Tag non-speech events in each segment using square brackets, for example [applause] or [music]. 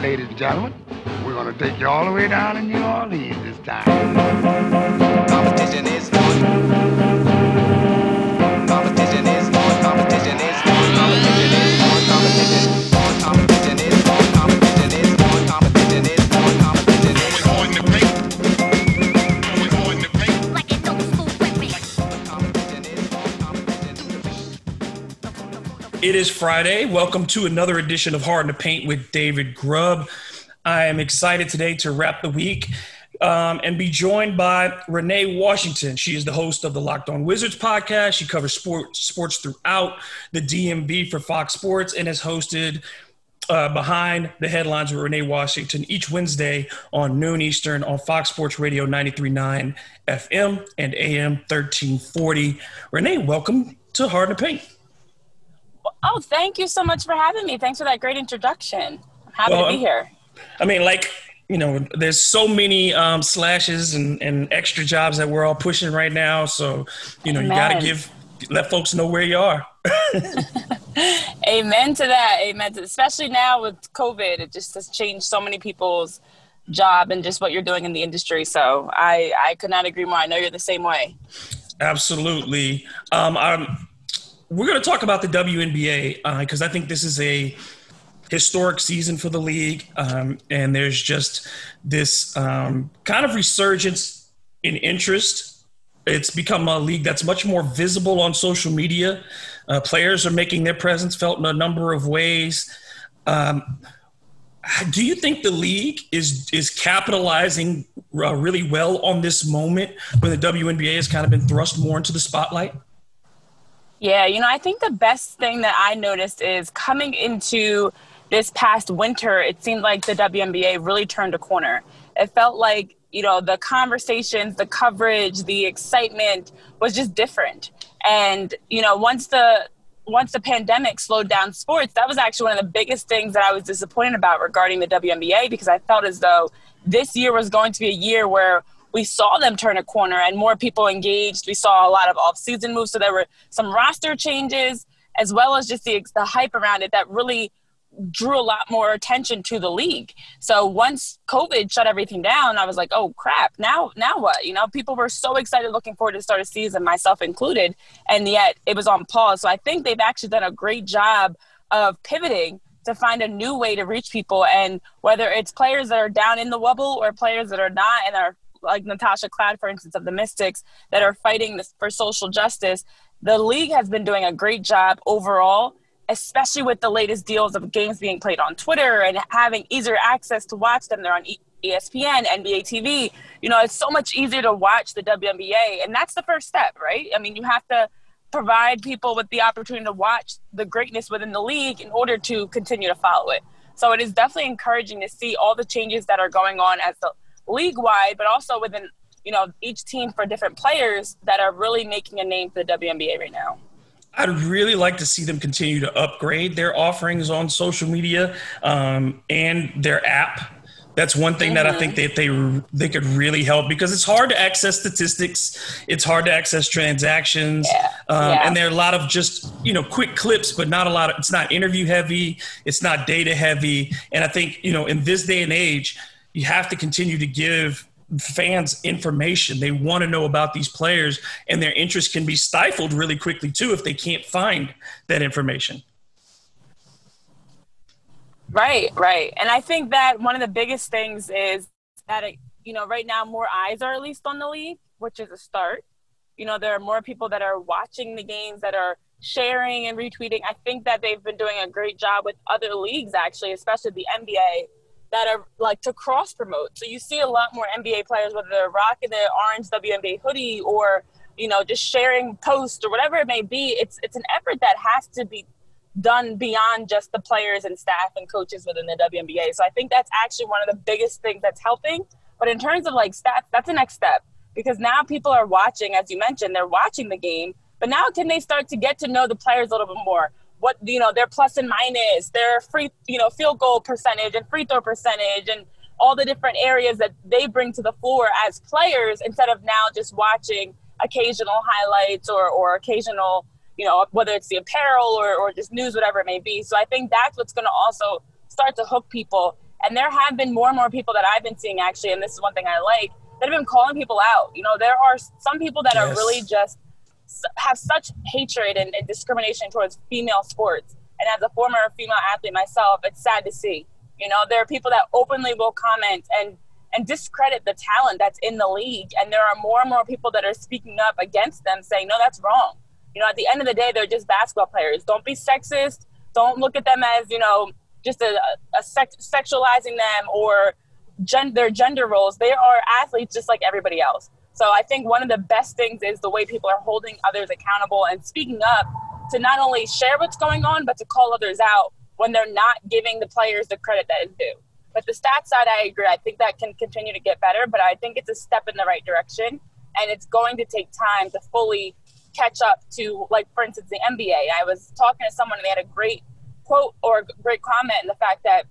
ladies and gentlemen, we're going to take you all the way down to New Orleans this time. Competition is on. Competition is on. Competition is on. Competition is Competition is Competition It is Friday. Welcome to another edition of Hard to Paint with David Grubb. I am excited today to wrap the week um, and be joined by Renee Washington. She is the host of the Locked On Wizards podcast. She covers sports, sports throughout the DMV for Fox Sports and has hosted uh, Behind the Headlines with Renee Washington each Wednesday on noon Eastern on Fox Sports Radio 93.9 FM and AM 1340. Renee, welcome to Hard to Paint. Oh, thank you so much for having me. Thanks for that great introduction. I'm happy well, to be here. I mean, like, you know, there's so many um, slashes and, and extra jobs that we're all pushing right now. So, you know, Amen. you got to give, let folks know where you are. [laughs] Amen to that. Amen to, especially now with COVID, it just has changed so many people's job and just what you're doing in the industry. So I, I could not agree more. I know you're the same way. Absolutely. Um, I'm, we're going to talk about the WNBA because uh, I think this is a historic season for the league, um, and there's just this um, kind of resurgence in interest. It's become a league that's much more visible on social media. Uh, players are making their presence felt in a number of ways. Um, do you think the league is is capitalizing uh, really well on this moment when the WNBA has kind of been thrust more into the spotlight? Yeah, you know, I think the best thing that I noticed is coming into this past winter, it seemed like the WNBA really turned a corner. It felt like, you know, the conversations, the coverage, the excitement was just different. And, you know, once the once the pandemic slowed down sports, that was actually one of the biggest things that I was disappointed about regarding the WNBA because I felt as though this year was going to be a year where we saw them turn a corner and more people engaged. We saw a lot of off-season moves, so there were some roster changes as well as just the the hype around it that really drew a lot more attention to the league. So once COVID shut everything down, I was like, oh crap, now now what? You know, people were so excited looking forward to start a season, myself included, and yet it was on pause. So I think they've actually done a great job of pivoting to find a new way to reach people and whether it's players that are down in the wubble or players that are not and are like Natasha Cloud, for instance, of the Mystics that are fighting this for social justice, the league has been doing a great job overall especially with the latest deals of games being played on Twitter and having easier access to watch them. They're on ESPN, NBA TV. You know, it's so much easier to watch the WNBA, and that's the first step, right? I mean, you have to provide people with the opportunity to watch the greatness within the league in order to continue to follow it. So it is definitely encouraging to see all the changes that are going on as the league wide, but also within you know each team for different players that are really making a name for the WNBA right now. I'd really like to see them continue to upgrade their offerings on social media um, and their app. That's one thing mm-hmm. that I think mm-hmm. that they they could really help because it's hard to access statistics, it's hard to access transactions, yeah. Um, yeah. and there are a lot of just you know quick clips, but not a lot of. It's not interview heavy, it's not data heavy, and I think you know in this day and age, you have to continue to give fans information. They want to know about these players, and their interest can be stifled really quickly too if they can't find that information. Right, right. And I think that one of the biggest things is that, it, you know, right now more eyes are at least on the league, which is a start. You know, there are more people that are watching the games that are sharing and retweeting. I think that they've been doing a great job with other leagues, actually, especially the NBA that are like to cross promote. So you see a lot more NBA players, whether they're rocking the orange WNBA hoodie or you know just sharing posts or whatever it may be. It's it's an effort that has to be done beyond just the players and staff and coaches within the WNBA. So I think that's actually one of the biggest things that's helping. But in terms of like stats, that's the next step because now people are watching, as you mentioned, they're watching the game. But now can they start to get to know the players a little bit more? What you know their plus and minus, their free you know field goal percentage and free throw percentage, and all the different areas that they bring to the floor as players instead of now just watching occasional highlights or or occasional you know whether it's the apparel or or just news whatever it may be. So I think that's what's going to also start to hook people And there have been more and more people that I've been seeing actually, and this is one thing I like, that have been calling people out. You know, there are some people that yes. are really just have such hatred and, and discrimination towards female sports. And as a former female athlete myself, it's sad to see. You know, there are people that openly will comment and and discredit the talent that's in the league. And there are more and more people that are speaking up against them, saying, no, that's wrong. You know, at the end of the day, they're just basketball players. Don't be sexist. Don't look at them as, you know, just a, a sex, sexualizing them or gen- their gender roles. They are athletes just like everybody else. So I think one of the best things is the way people are holding others accountable and speaking up to not only share what's going on, but to call others out when they're not giving the players the credit that is due. But the stats side, I agree. I think that can continue to get better, but I think it's a step in the right direction. And it's going to take time to fully catch up to, like, for instance, the NBA. I was talking to someone and they had a great quote or great comment in the fact that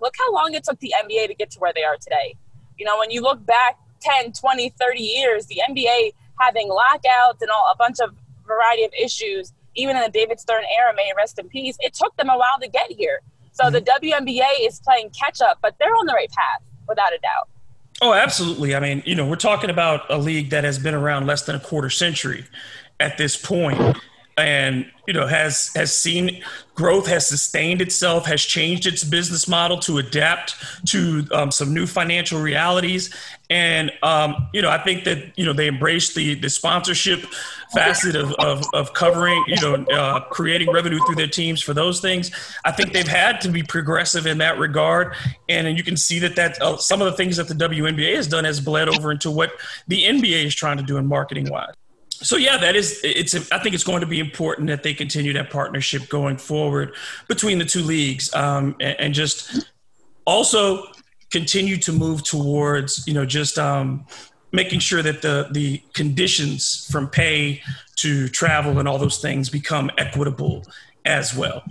look how long it took the NBA to get to where they are today. You know, when you look back 10, 20, 30 years, the NBA having lockouts and all a bunch of variety of issues, even in the David Stern era, may rest in peace, it took them a while to get here. So the WNBA is playing catch up, but they're on the right path without a doubt. Oh, absolutely. I mean, you know, we're talking about a league that has been around less than a quarter century at this point and you know has has seen growth has sustained itself has changed its business model to adapt to um, some new financial realities and um, you know i think that you know they embrace the the sponsorship facet of, of, of covering you know uh, creating revenue through their teams for those things. I think they've had to be progressive in that regard. And, and you can see that that uh, some of the things that the WNBA has done has bled over into what the NBA is trying to do in marketing wise. So yeah, that is it's. I think it's going to be important that they continue that partnership going forward between the two leagues, um, and, and, just also continue to move towards you know just um, making sure that the the conditions from pay to travel and all those things become equitable as well.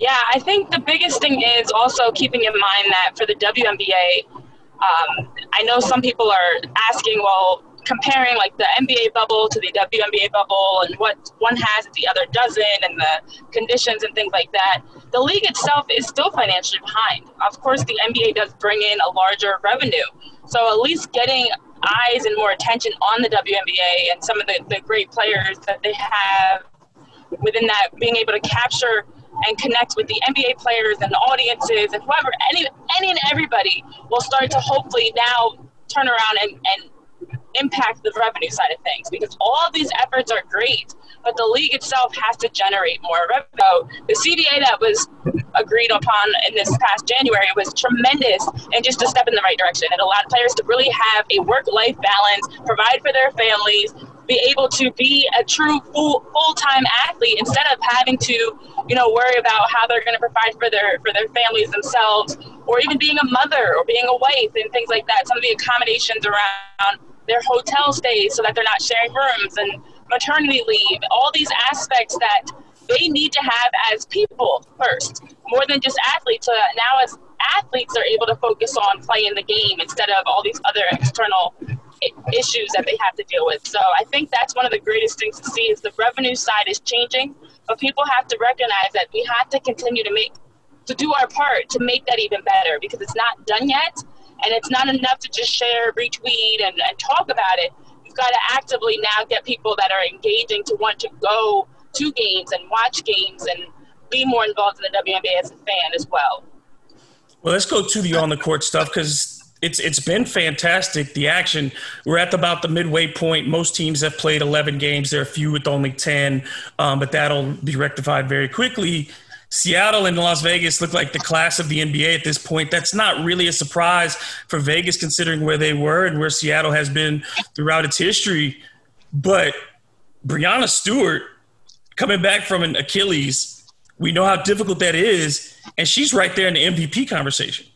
Yeah, I think the biggest thing is also keeping in mind that for the WNBA, um, I know some people are asking, well, comparing like the NBA bubble to the WNBA bubble and what one has that the other doesn't and the conditions and things like that, the league itself is still financially behind. Of course, the NBA does bring in a larger revenue. So at least getting eyes and more attention on the WNBA and some of the, the great players that they have within that, being able to capture and connect with the NBA players and audiences and whoever, any, any and everybody will start to hopefully now turn around and, and impact the revenue side of things because all of these efforts are great, but the league itself has to generate more revenue. The CBA that was agreed upon in this past January was tremendous and just a step in the right direction. It allowed players to really have a work life balance, provide for their families, be able to be a true full full time athlete instead of having to, you know, worry about how they're going to provide for their for their families themselves, or even being a mother or being a wife and things like that. Some of the accommodations around their hotel stays so that they're not sharing rooms and maternity leave, all these aspects that they need to have as people first, more than just athletes. So now, as athletes, are able to focus on playing the game instead of all these other external issues that they have to deal with. So I think that's one of the greatest things to see is the revenue side is changing, but people have to recognize that we have to continue to make to do our part to make that even better because it's not done yet and it's not enough to just share, retweet, and, and talk about it. You've got to actively now get people that are engaging to want to go to games and watch games and be more involved in the WNBA as a fan as well. Well, let's go to the on the court stuff because it's it's been fantastic. The action. We're at about the midway point. Most teams have played 11 games. There are a few with only 10, um, but that'll be rectified very quickly. Seattle and Las Vegas look like the class of the NBA at this point. That's not really a surprise for Vegas considering where they were and where Seattle has been throughout its history. But Breanna Stewart coming back from an Achilles, we know how difficult that is, and she's right there in the MVP conversation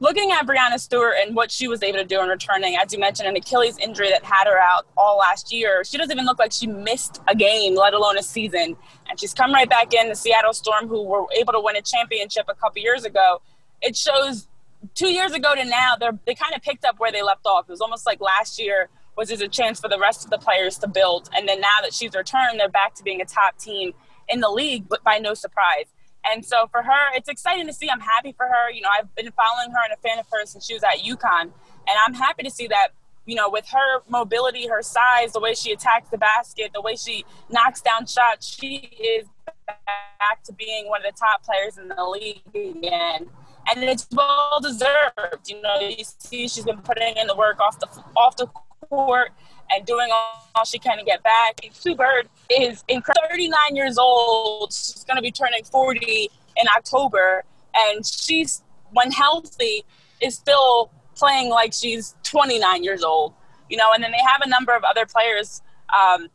looking at Breanna Stewart and what she was able to do in returning, as you mentioned, an Achilles injury that had her out all last year, she doesn't even look like she missed a game, let alone a season. And she's come right back in the Seattle Storm, who were able to win a championship a couple years ago. It shows two years ago to now, they're, they kind of picked up where they left off. It was almost like last year was just a chance for the rest of the players to build. And then now that she's returned, they're back to being a top team in the league, but by no surprise And so for her, it's exciting to see. I'm happy for her. You know, I've been following her and a fan of hers since she was at UConn. And I'm happy to see that, you know, with her mobility, her size, the way she attacks the basket, the way she knocks down shots, she is back to being one of the top players in the league again. And it's well deserved. You know, you see she's been putting in the work off the off the court and doing all she can to get back. Sue Bird is incredible. 39 years old. She's going to be turning 40 in October, and she's, when healthy, is still playing like she's 29 years old. You know, and then they have a number of other players. Um,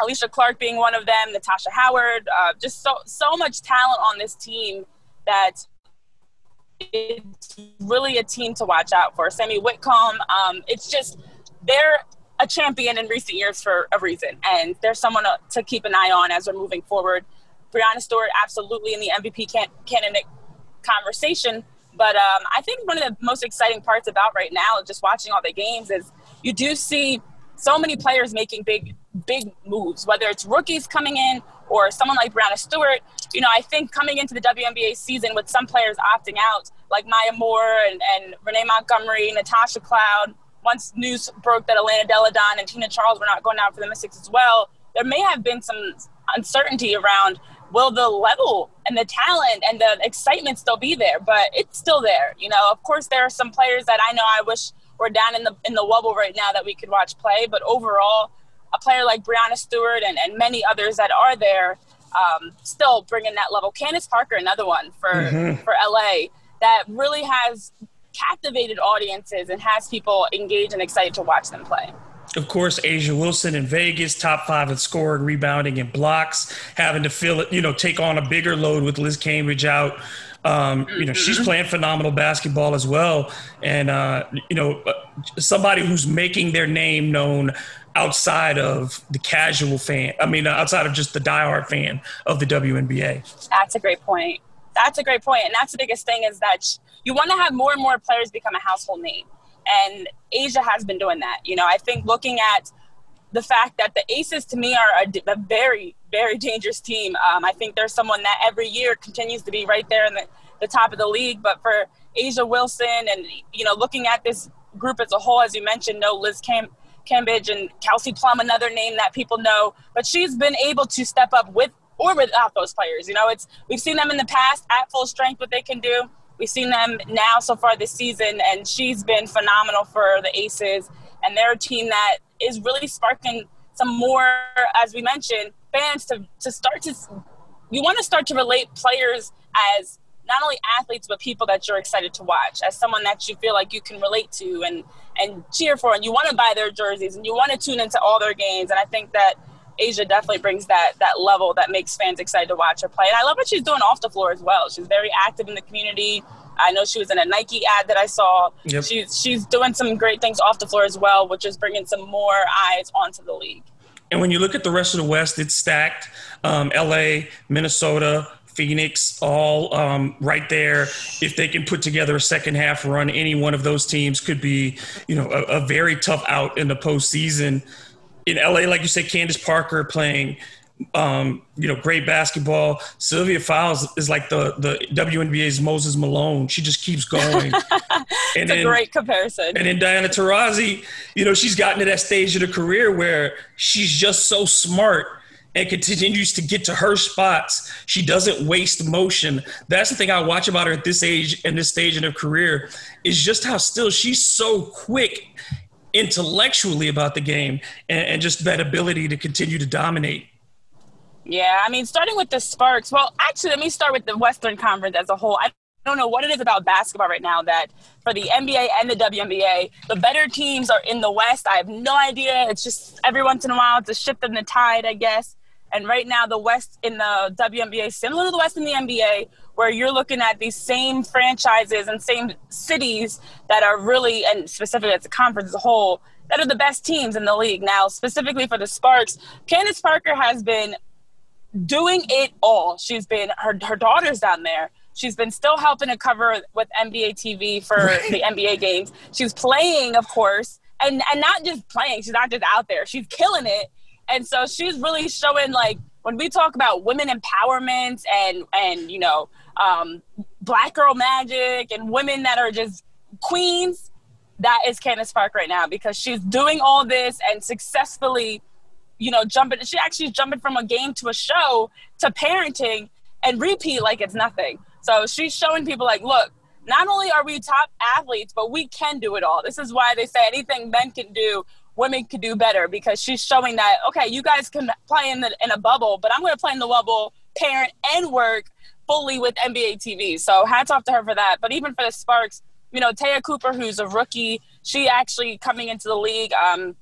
Alysha Clark being one of them, Natasha Howard, uh, just so so much talent on this team that it's really a team to watch out for. Sami Whitcomb, um, it's just they're a champion in recent years for a reason, and there's someone to keep an eye on as we're moving forward. Breanna Stewart, absolutely in the MVP can- candidate conversation, but um, I think one of the most exciting parts about right now, just watching all the games, is you do see so many players making big, big moves. Whether it's rookies coming in or someone like Breanna Stewart, you know, I think coming into the WNBA season with some players opting out, like Maya Moore and, and Renee Montgomery, Natasha Cloud, once news broke that Elena Delle Donne and Tina Charles were not going out for the Mystics as well, there may have been some uncertainty around will the level and the talent and the excitement still be there? But it's still there. You know, of course, there are some players that I know I wish were down in the in the wobble right now that we could watch play. But overall, a player like Breanna Stewart and, and many others that are there um, still bringing that level. Candace Parker, another one for mm-hmm. for LA that really has captivated audiences and has people engaged and excited to watch them play. Of course, A'ja Wilson in Vegas, top five in scoring, rebounding, and blocks, having to fill it, you know, take on a bigger load with Liz Cambage out. Um, you know, she's mm-hmm. playing phenomenal basketball as well. And, uh, you know, uh, somebody who's making their name known outside of the casual fan. I mean, outside of just the diehard fan of the WNBA. That's a great point. That's a great point. And that's the biggest thing is that you want to have more and more players become a household name. And A'ja has been doing that. You know, I think looking at the fact that the Aces to me are a, a very, very dangerous team. Um, I think there's someone that every year continues to be right there in the, the top of the league. But for A'ja Wilson and, you know, looking at this group as a whole, as you mentioned, no Liz Cam- Cambage and Kelsey Plum, another name that people know. But she's been able to step up with or without those players. You know, it's we've seen them in the past at full strength, what they can do. We've seen them now so far this season, and she's been phenomenal for the Aces. And they're a team that is really sparking some more, as we mentioned, fans to, to start to. You want to start to relate players as not only athletes but people that you're excited to watch, as someone that you feel like you can relate to and and cheer for, and you want to buy their jerseys and you want to tune into all their games. And I think that A'ja definitely brings that that level that makes fans excited to watch her play. And I love what she's doing off the floor as well. She's very active in the community. I know she was in a Nike ad that I saw. Yep. She's she's doing some great things off the floor as well, which is bringing some more eyes onto the league. And when you look at the rest of the West, it's stacked. Um, L.A., Minnesota, Phoenix, all um, right there. If they can put together a second half run, any one of those teams could be, you know, a, a very tough out in the postseason in LA, like you said, Candace Parker playing, um, you know, great basketball. Sylvia Fowles is like the the WNBA's Moses Malone. She just keeps going. and [laughs] it's a great comparison. And then Diana Taurasi, you know, she's gotten to that stage of her career where she's just so smart and continues to get to her spots. She doesn't waste motion. That's the thing I watch about her at this age and this stage in her career is just how still she's so quick intellectually about the game and, and just that ability to continue to dominate. Yeah, I mean, starting with the Sparks. Well, actually, let me start with the Western Conference as a whole. I don't know what it is about basketball right now that for the NBA and the WNBA, the better teams are in the West. I have no idea. It's just every once in a while, it's a shift in the tide, I guess. And right now, the West in the WNBA, similar to the West in the NBA, where you're looking at these same franchises and same cities that are really, and specifically as a conference as a whole, that are the best teams in the league. Now, specifically for the Sparks, Candace Parker has been doing it all. She's been, her, her daughter's down there. She's been still helping to cover with NBA TV for the NBA games. She's playing, of course, and, and not just playing. She's not just out there. She's killing it. And so she's really showing like when we talk about women empowerment and and you know um, black girl magic and women that are just queens, that is Candace Park right now because she's doing all this and successfully, you know, jumping. She actually is jumping from a game to a show to parenting and repeat like it's nothing. So she's showing people like, look, not only are we top athletes, but we can do it all. This is why they say anything men can do, women can do better because she's showing that okay, you guys can play in the in a bubble, but I'm going to play in the bubble, parent and work fully with NBA TV. So hats off to her for that. But even for the Sparks, you know, Te'a Cooper, who's a rookie, she actually coming into the league. Um,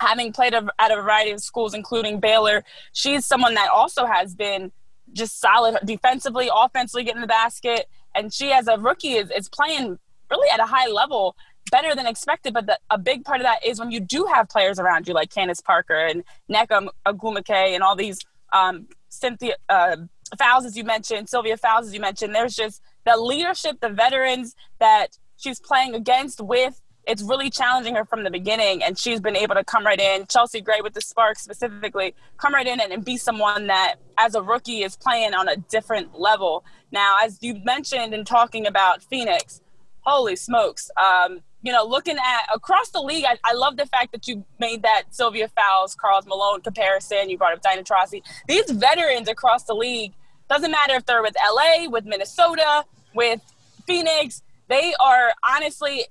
having played at a variety of schools, including Baylor, she's someone that also has been just solid defensively, offensively, getting the basket. And she, as a rookie, is, is playing really at a high level, better than expected. But the, a big part of that is when you do have players around you like Candace Parker and Nneka Ogwumike and all these um, Cynthia uh, Fowles, as you mentioned, Sylvia Fowles, as you mentioned. There's just the leadership, the veterans that she's playing against with it's really challenging her from the beginning and she's been able to come right in chelsea gray with the sparks specifically come right in and, and, be someone that as a rookie is playing on a different level now as you mentioned in talking about phoenix holy smokes um, you know looking at across the league I, I, love the fact that you made that sylvia fowles Karla malone comparison you brought up diana taurasi these veterans across the league doesn't matter if they're with la with minnesota with phoenix they are honestly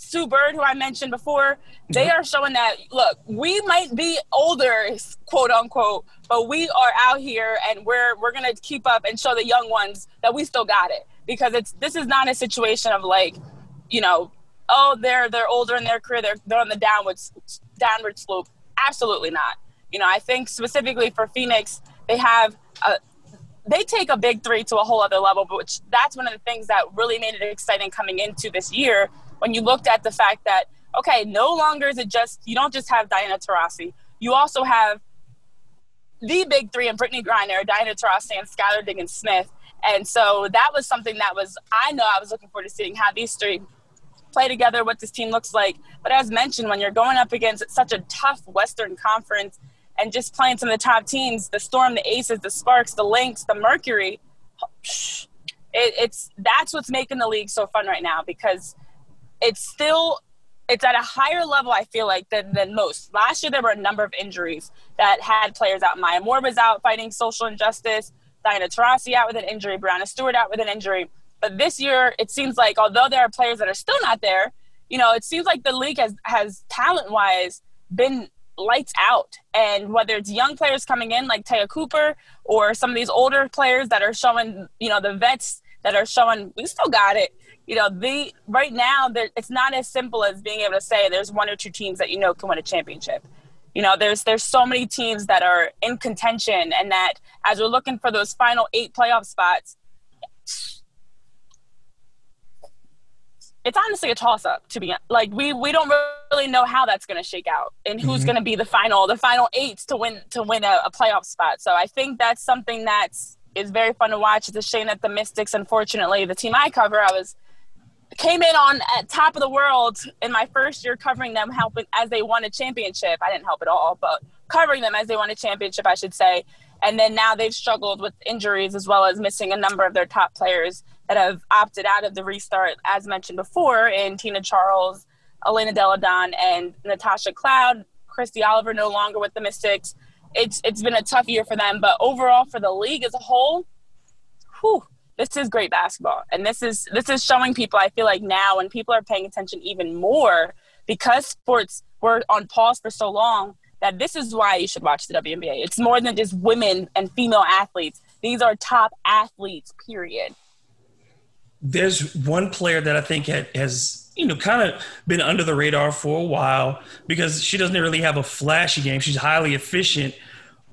Sue Bird, who I mentioned before, they mm-hmm. are showing that look, we might be older, quote unquote, but we are out here and we're we're gonna keep up and show the young ones that we still got it. Because it's this is not a situation of like, you know, oh they're they're older in their career, they're they're on the downward downward slope. Absolutely not. You know, I think specifically for Phoenix, they have a they take a big three to a whole other level, but which that's one of the things that really made it exciting coming into this year when you looked at the fact that okay, no longer is it just you don't just have Diana Taurasi, you also have the big three and Brittney Griner, Diana Taurasi, and Skylar Diggins Smith. And so that was something that was I know I was looking forward to seeing how these three play together, what this team looks like. But as mentioned, when you're going up against such a tough Western Conference and just playing some of the top teams, the Storm, the Aces, the Sparks, the Lynx, the Mercury, it, it's that's what's making the league so fun right now because it's still it's at a higher level I feel like than, than most. Last year there were a number of injuries that had players out. Maya Moore was out fighting social injustice. Diana Taurasi out with an injury. Breanna Stewart out with an injury. But this year it seems like although there are players that are still not there, you know, it seems like the league has has talent wise been lights out. And whether it's young players coming in like Te'a Cooper or some of these older players that are showing, you know, the vets that are showing we still got it. You know, the right now it's not as simple as being able to say there's one or two teams that you know can win a championship. You know, there's there's so many teams that are in contention, and that as we're looking for those final eight playoff spots, it's honestly a toss up to be like we we don't really know how that's going to shake out and who's mm-hmm. going to be the final the final eight to win to win a, a, playoff spot. So I think that's something that's is very fun to watch. It's a shame that the Mystics, unfortunately, the team I cover, I was came in on at top of the world in my first year covering them, helping as they won a championship. I didn't help at all, but covering them as they won a championship, I should say. And then now they've struggled with injuries as well as missing a number of their top players that have opted out of the restart, as mentioned before, in Tina Charles, Elena Delle Donne, and Natasha Cloud. Kristi Toliver no longer with the Mystics. It's it's been a tough year for them, but overall for the league as a whole, whew, this is great basketball, and this is this is showing people. I feel like now when people are paying attention even more because sports were on pause for so long that this is why you should watch the WNBA. It's more than just women and female athletes. These are top athletes, period there's one player that I think has you know kind of been under the radar for a while because she doesn't really have a flashy game. She's highly efficient,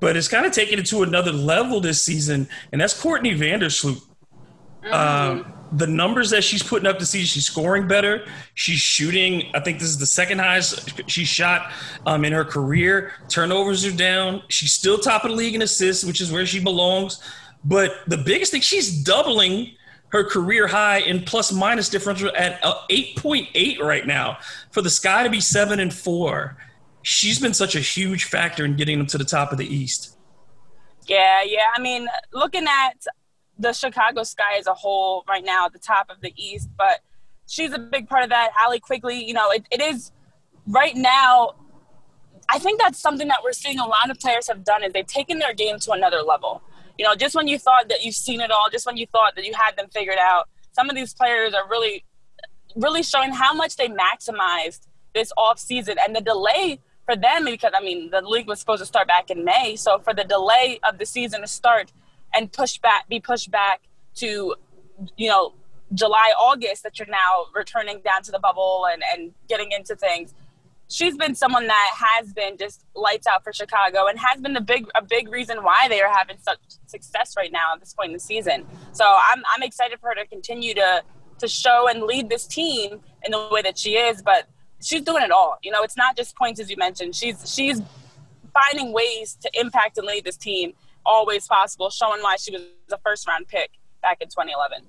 but it's kind of taken it to another level this season, and that's Courtney Vandersloot. Mm-hmm. The numbers that she's putting up this season, she's scoring better. She's shooting. I think this is the second highest she's shot um, in her career. Turnovers are down. She's still top of the league in assists, which is where she belongs. But the biggest thing, she's doubling her career high in plus minus differential at uh, 8.8 right now. For the Sky to be seven and four, she's been such a huge factor in getting them to the top of the East. Yeah, yeah. I mean, looking at the Chicago Sky as a whole right now at the top of the East, but she's a big part of that. Allie Quigley, you know, it, it is right now. I think that's something that we're seeing a lot of players have done is they've taken their game to another level. You know, just when you thought that you've seen it all, just when you thought that you had them figured out, some of these players are really, really showing how much they maximized this off season and the delay for them because I mean the league was supposed to start back in May, so for the delay of the season to start and push back, be pushed back to, you know, July, August that you're now returning down to the bubble and, and getting into things. She's been someone that has been just lights out for Chicago and has been the big a big reason why they are having such success right now at this point in the season. So I'm I'm excited for her to continue to to show and lead this team in the way that she is, but she's doing it all. You know, it's not just points as you mentioned. She's she's finding ways to impact and lead this team always possible, showing why she was a first round pick back in 2011.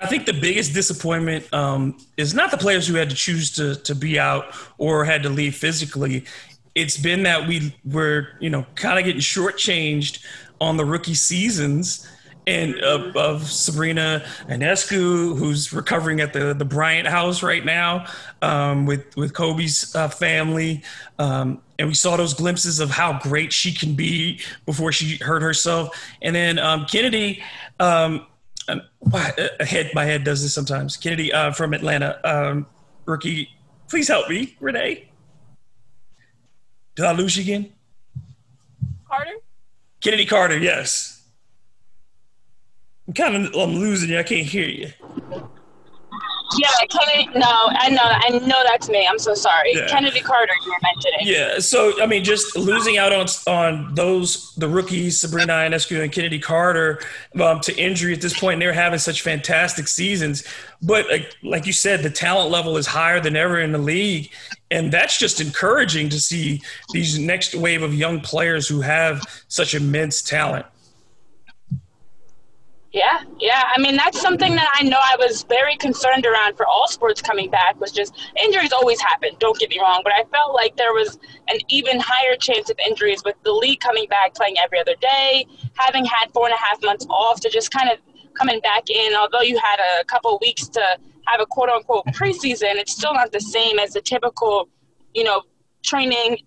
I think the biggest disappointment um, is not the players who had to choose to to be out or had to leave physically. It's been that we were, you know, kind of getting shortchanged on the rookie seasons and of, of Sabrina Ionescu, who's recovering at the the Bryant House right now um, with with Kobe's uh, family. Um, and we saw those glimpses of how great she can be before she hurt herself. And then um, Kennedy, um, head my head does this sometimes. Kennedy uh, from Atlanta, um, rookie. Please help me, Renee. Did I lose you again? Carter. Kennedy Carter, yes. I'm kind of I'm losing you. I can't hear you. Yeah, Kennedy. No, I know. I know that's me. I'm so sorry. Yeah. Kennedy Carter, you were mentioning. Yeah. So I mean, just losing out on on those the rookies, Sabrina Ionescu and Kennedy Carter, um, to injury at this point. They're having such fantastic seasons, but like, like you said, the talent level is higher than ever in the league, and that's just encouraging to see these next wave of young players who have such immense talent. Yeah, yeah. I mean, that's something that I know I was very concerned around for all sports coming back was just injuries always happen. Don't get me wrong, but I felt like there was an even higher chance of injuries with the league coming back, playing every other day, having had four and a half months off to just kind of coming back in. Although you had a couple weeks to have a quote unquote preseason, it's still not the same as the typical, you know, training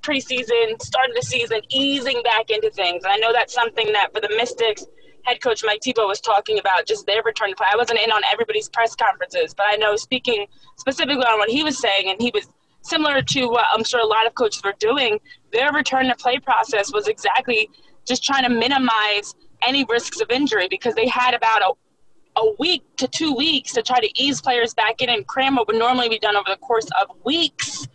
preseason, start of the season, easing back into things. And I know that's something that for the Mystics – head coach Mike Thibault was talking about just their return to play. I wasn't in on everybody's press conferences, but I know speaking specifically on what he was saying, and he was similar to what I'm sure a lot of coaches were doing. Their return to play process was exactly just trying to minimize any risks of injury because they had about a a week to two weeks to try to ease players back in and cram what would normally be done over the course of weeks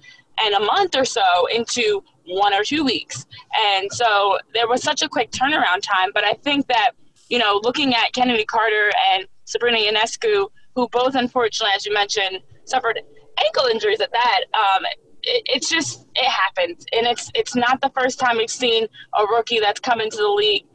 and a month or so into one or two weeks. And so there was such a quick turnaround time. But I think that you know, looking at Kennedy Carter and Sabrina Ionescu, who both, unfortunately, as you mentioned, suffered ankle injuries at that. Um, it, it's just it happens, and it's it's not the first time we've seen a rookie that's come into the league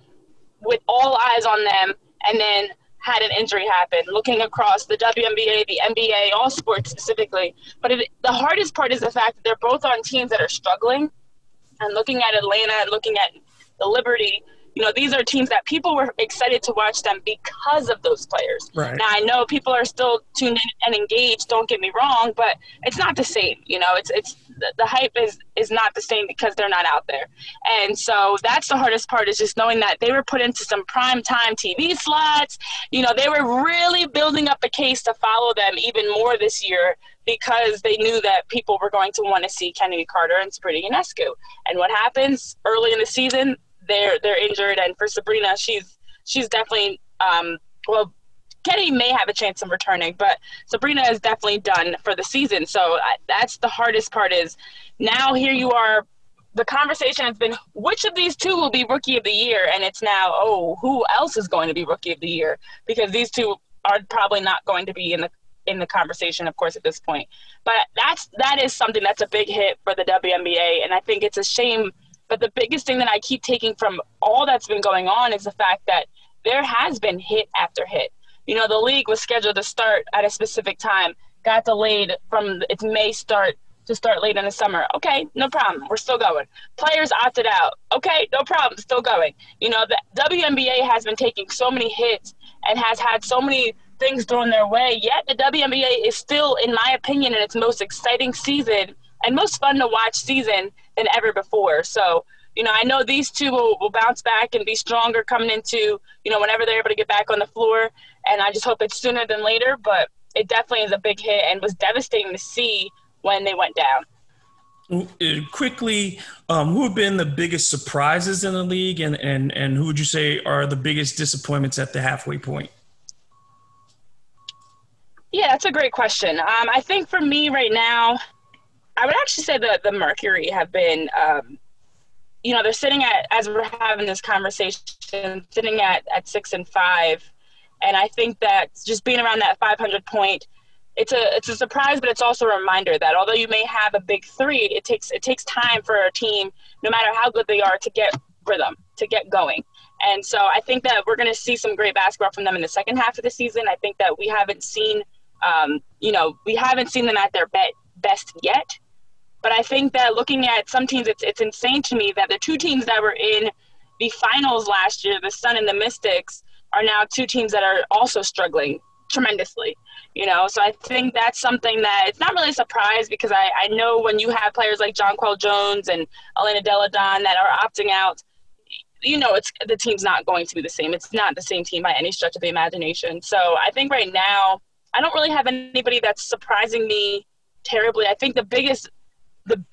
with all eyes on them, and then had an injury happen. Looking across the WNBA, the NBA, all sports specifically, but it, the hardest part is the fact that they're both on teams that are struggling. And looking at Atlanta, and looking at the Liberty, you know, these are teams that people were excited to watch them because of those players. Right. Now I know people are still tuned in and engaged. Don't get me wrong, but it's not the same. You know, it's it's the hype is is not the same because they're not out there. And so that's the hardest part is just knowing that they were put into some prime time TV slots. You know, they were really building up a case to follow them even more this year because they knew that people were going to want to see Kennedy Carter and Sabrina Ionescu. And what happens early in the season? They're they're injured, and for Sabrina, she's she's definitely um, well. Kenny may have a chance of returning, but Sabrina is definitely done for the season. So I, that's the hardest part. Is now here you are. The conversation has been which of these two will be rookie of the year, and it's now oh who else is going to be rookie of the year because these two are probably not going to be in the in the conversation, of course, at this point. But that's that is something that's a big hit for the WNBA, and I think it's a shame but the biggest thing that I keep taking from all that's been going on is the fact that there has been hit after hit. You know, the league was scheduled to start at a specific time, got delayed from its May start to start late in the summer. Okay, no problem. We're still going. Players opted out. Okay, no problem. Still going. You know, the WNBA has been taking so many hits and has had so many things thrown their way, yet the WNBA is still, in my opinion, in its most exciting season and most fun to watch season than ever before. So, you know, I know these two will, will bounce back and be stronger coming into, you know, whenever they're able to get back on the floor. And I just hope it's sooner than later. But it definitely is a big hit and was devastating to see when they went down. Uh, quickly, um, who have been the biggest surprises in the league, and, and, and who would you say are the biggest disappointments at the halfway point? Yeah, that's a great question. Um, I think for me right now, I would actually say that the Mercury have been, um, you know, they're sitting at as we're having this conversation, sitting at at six and five, and I think that just being around that 500 point, it's a it's a surprise, but it's also a reminder that although you may have a big three, it takes it takes time for a team, no matter how good they are, to get rhythm, to get going. And so I think that we're going to see some great basketball from them in the second half of the season. I think that we haven't seen um, you know, we haven't seen them at their be- best yet. But I think that looking at some teams, it's, it's insane to me that the two teams that were in the finals last year, the Sun and the Mystics, are now two teams that are also struggling tremendously. You know, so I think that's something that it's not really a surprise because I, I know when you have players like Jonquel Jones and Elena Delle Donne that are opting out, you know, it's the team's not going to be the same. It's not the same team by any stretch of the imagination. So I think right now I don't really have anybody that's surprising me terribly. I think the biggest, the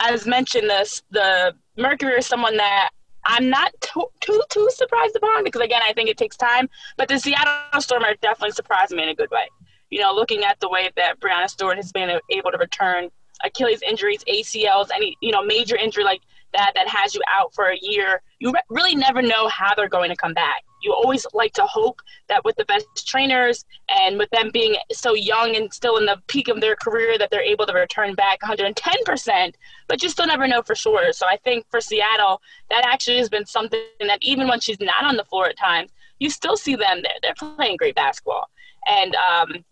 as mentioned, this the Mercury is someone that I'm not too, too too surprised upon because again I think it takes time. But the Seattle Storm are definitely surprising me in a good way. You know, looking at the way that Breanna Stewart has been able to return Achilles injuries, ACLs, any you know major injury like that that has you out for a year, you re- really never know how they're going to come back. You always like to hope that with the best trainers and with them being so young and still in the peak of their career that they're able to return back 110%, but you still never know for sure. So I think for Seattle, that actually has been something that even when she's not on the floor at times, you still see them there. They're playing great basketball. And um,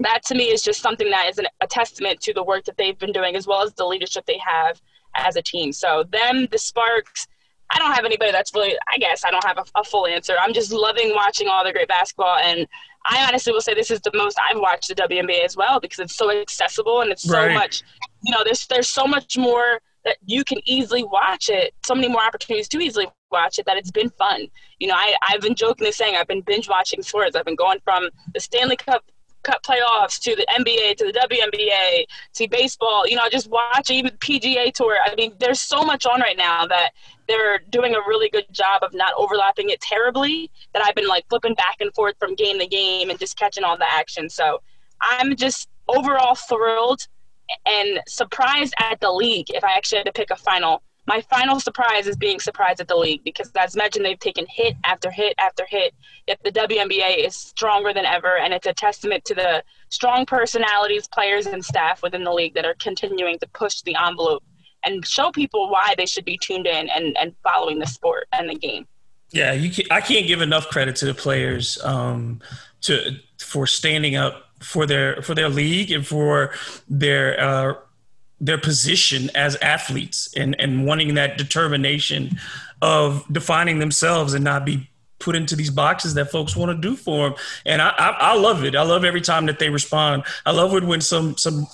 that to me is just something that is an, a testament to the work that they've been doing as well as the leadership they have as a team. So them, the Sparks. I don't have anybody that's really. I guess I don't have a, a full answer. I'm just loving watching all the great basketball, and I honestly will say this is the most I've watched the WNBA as well because it's so accessible and it's so much. You know, there's there's so much more that you can easily watch it. So many more opportunities to easily watch it that it's been fun. You know, I, I've been jokingly saying I've been binge watching sports. I've been going from the Stanley Cup Cup playoffs to the NBA to the WNBA to baseball. You know, just watch even PGA Tour. I mean, there's so much on right now that they're doing a really good job of not overlapping it terribly. That I've been like flipping back and forth from game to game and just catching all the action. So I'm just overall thrilled and surprised at the league. If I actually had to pick a final my final surprise is being surprised at the league because, as mentioned, they've taken hit after hit after hit. Yet the WNBA is stronger than ever, and it's a testament to the strong personalities, players, and staff within the league that are continuing to push the envelope and show people why they should be tuned in and, and following the sport and the game. Yeah, you can, I can't give enough credit to the players um, to for standing up for their for their league and for their uh, their position as athletes and, and wanting that determination of defining themselves and not be put into these boxes that folks want to do for them. And I, I, I, love it. I love every time that they respond. I love it when some some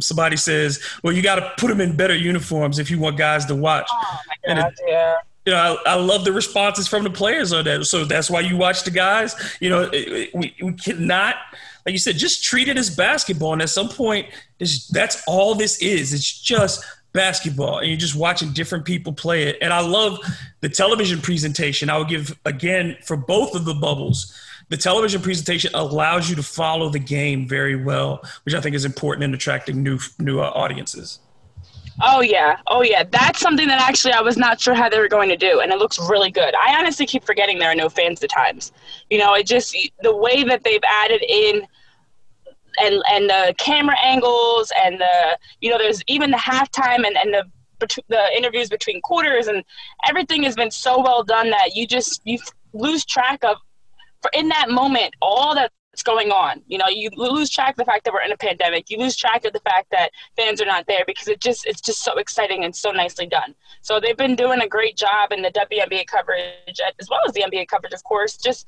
somebody says, "Well, you got to put them in better uniforms if you want guys to watch." Oh my God, it, yeah. You know, I, I, love the responses from the players on that. So that's why you watch the guys. You know, we, we cannot – like you said, just treat it as basketball. And at some point, that's all this is. It's just basketball, and you're just watching different people play it. And I love the television presentation. I would give again for both of the bubbles. The television presentation allows you to follow the game very well, which I think is important in attracting new new uh, audiences. Oh yeah, oh yeah. That's something that actually I was not sure how they were going to do, and it looks really good. I honestly keep forgetting there are no fans at times. You know, it just the way that they've added in and and the camera angles and the you know there's even the halftime and and the the interviews between quarters and everything has been so well done that you just you lose track of for in that moment all that's what's going on. You know, you lose track of the fact that we're in a pandemic. You lose track of the fact that fans are not there because it just it's just so exciting and so nicely done. So they've been doing a great job in the WNBA coverage as well as the NBA coverage, of course, just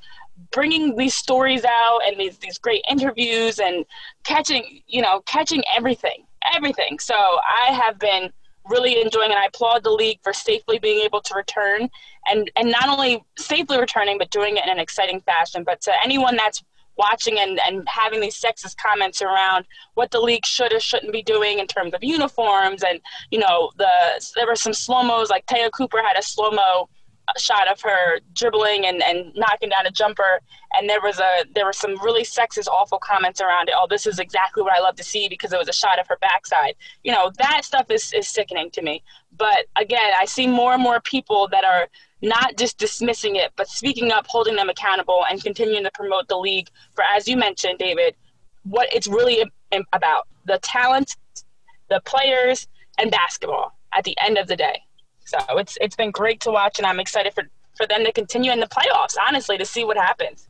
bringing these stories out and these these great interviews and catching you know catching everything everything. So I have been really enjoying and I applaud the league for safely being able to return and and not only safely returning but doing it in an exciting fashion. But to anyone that's watching and, and having these sexist comments around what the league should or shouldn't be doing in terms of uniforms and you know the there were some slow mos like Te'a Cooper had a slow mo shot of her dribbling and, and knocking down a jumper. And there was a there were some really sexist awful comments around it. Oh this is exactly what i love to see because it was a shot of her backside. You know that stuff is, is sickening to me. But again i see more and more people that are not just dismissing it but speaking up holding them accountable and continuing to promote the league for as you mentioned david what it's really about the talent the players and basketball at the end of the day so it's it's been great to watch, and I'm excited for for them to continue in the playoffs. Honestly, to see what happens.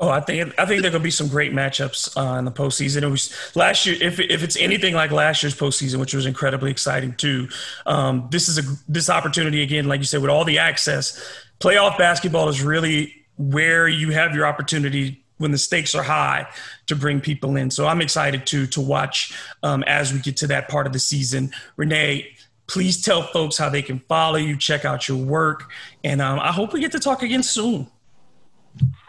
Oh, I think I think there could be some great matchups uh, in the postseason. It was last year. If if it's anything like last year's postseason, which was incredibly exciting too, um, this is a this opportunity again, like you said, with all the access. Playoff basketball is really where you have your opportunity when the stakes are high to bring people in. So I'm excited to to watch um, as we get to that part of the season. Renee, please tell folks how they can follow you, check out your work, and um, I hope we get to talk again soon.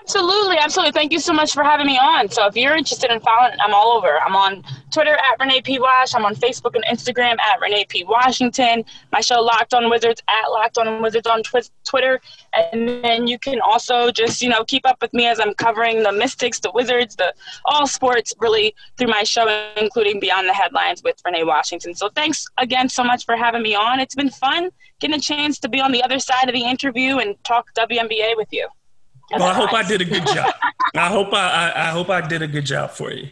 Absolutely, absolutely. Thank you so much for having me on. So if you're interested in following, I'm all over. I'm on Twitter at Renee P. Wash. I'm on Facebook and Instagram at Renee P. Washington. My show Locked on Wizards at Locked on Wizards on twi- Twitter. And then you can also just, you know, keep up with me as I'm covering the Mystics, the Wizards, the all sports really through my show, including Beyond the Headlines with Renee Washington. So thanks again so much for having me on. It's been fun getting a chance to be on the other side of the interview and talk WNBA with you. Well, I hope I did a good job. I hope I, I, I hope I did a good job for you.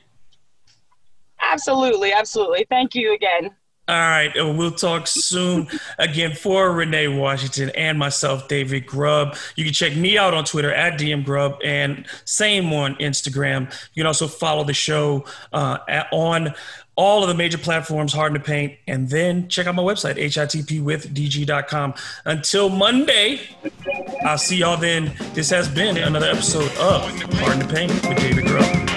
Absolutely, absolutely. Thank you again. All right, we'll talk soon. Again, for Renee Washington and myself, David Grubb. You can check me out on Twitter at DM Grubb and same on Instagram. You can also follow the show uh, at, on all of the major platforms, Hard in the Paint, and then check out my website, hitpwithdg.com. Until Monday, I'll see y'all then. This has been another episode of Hard in the Paint with David Grubb.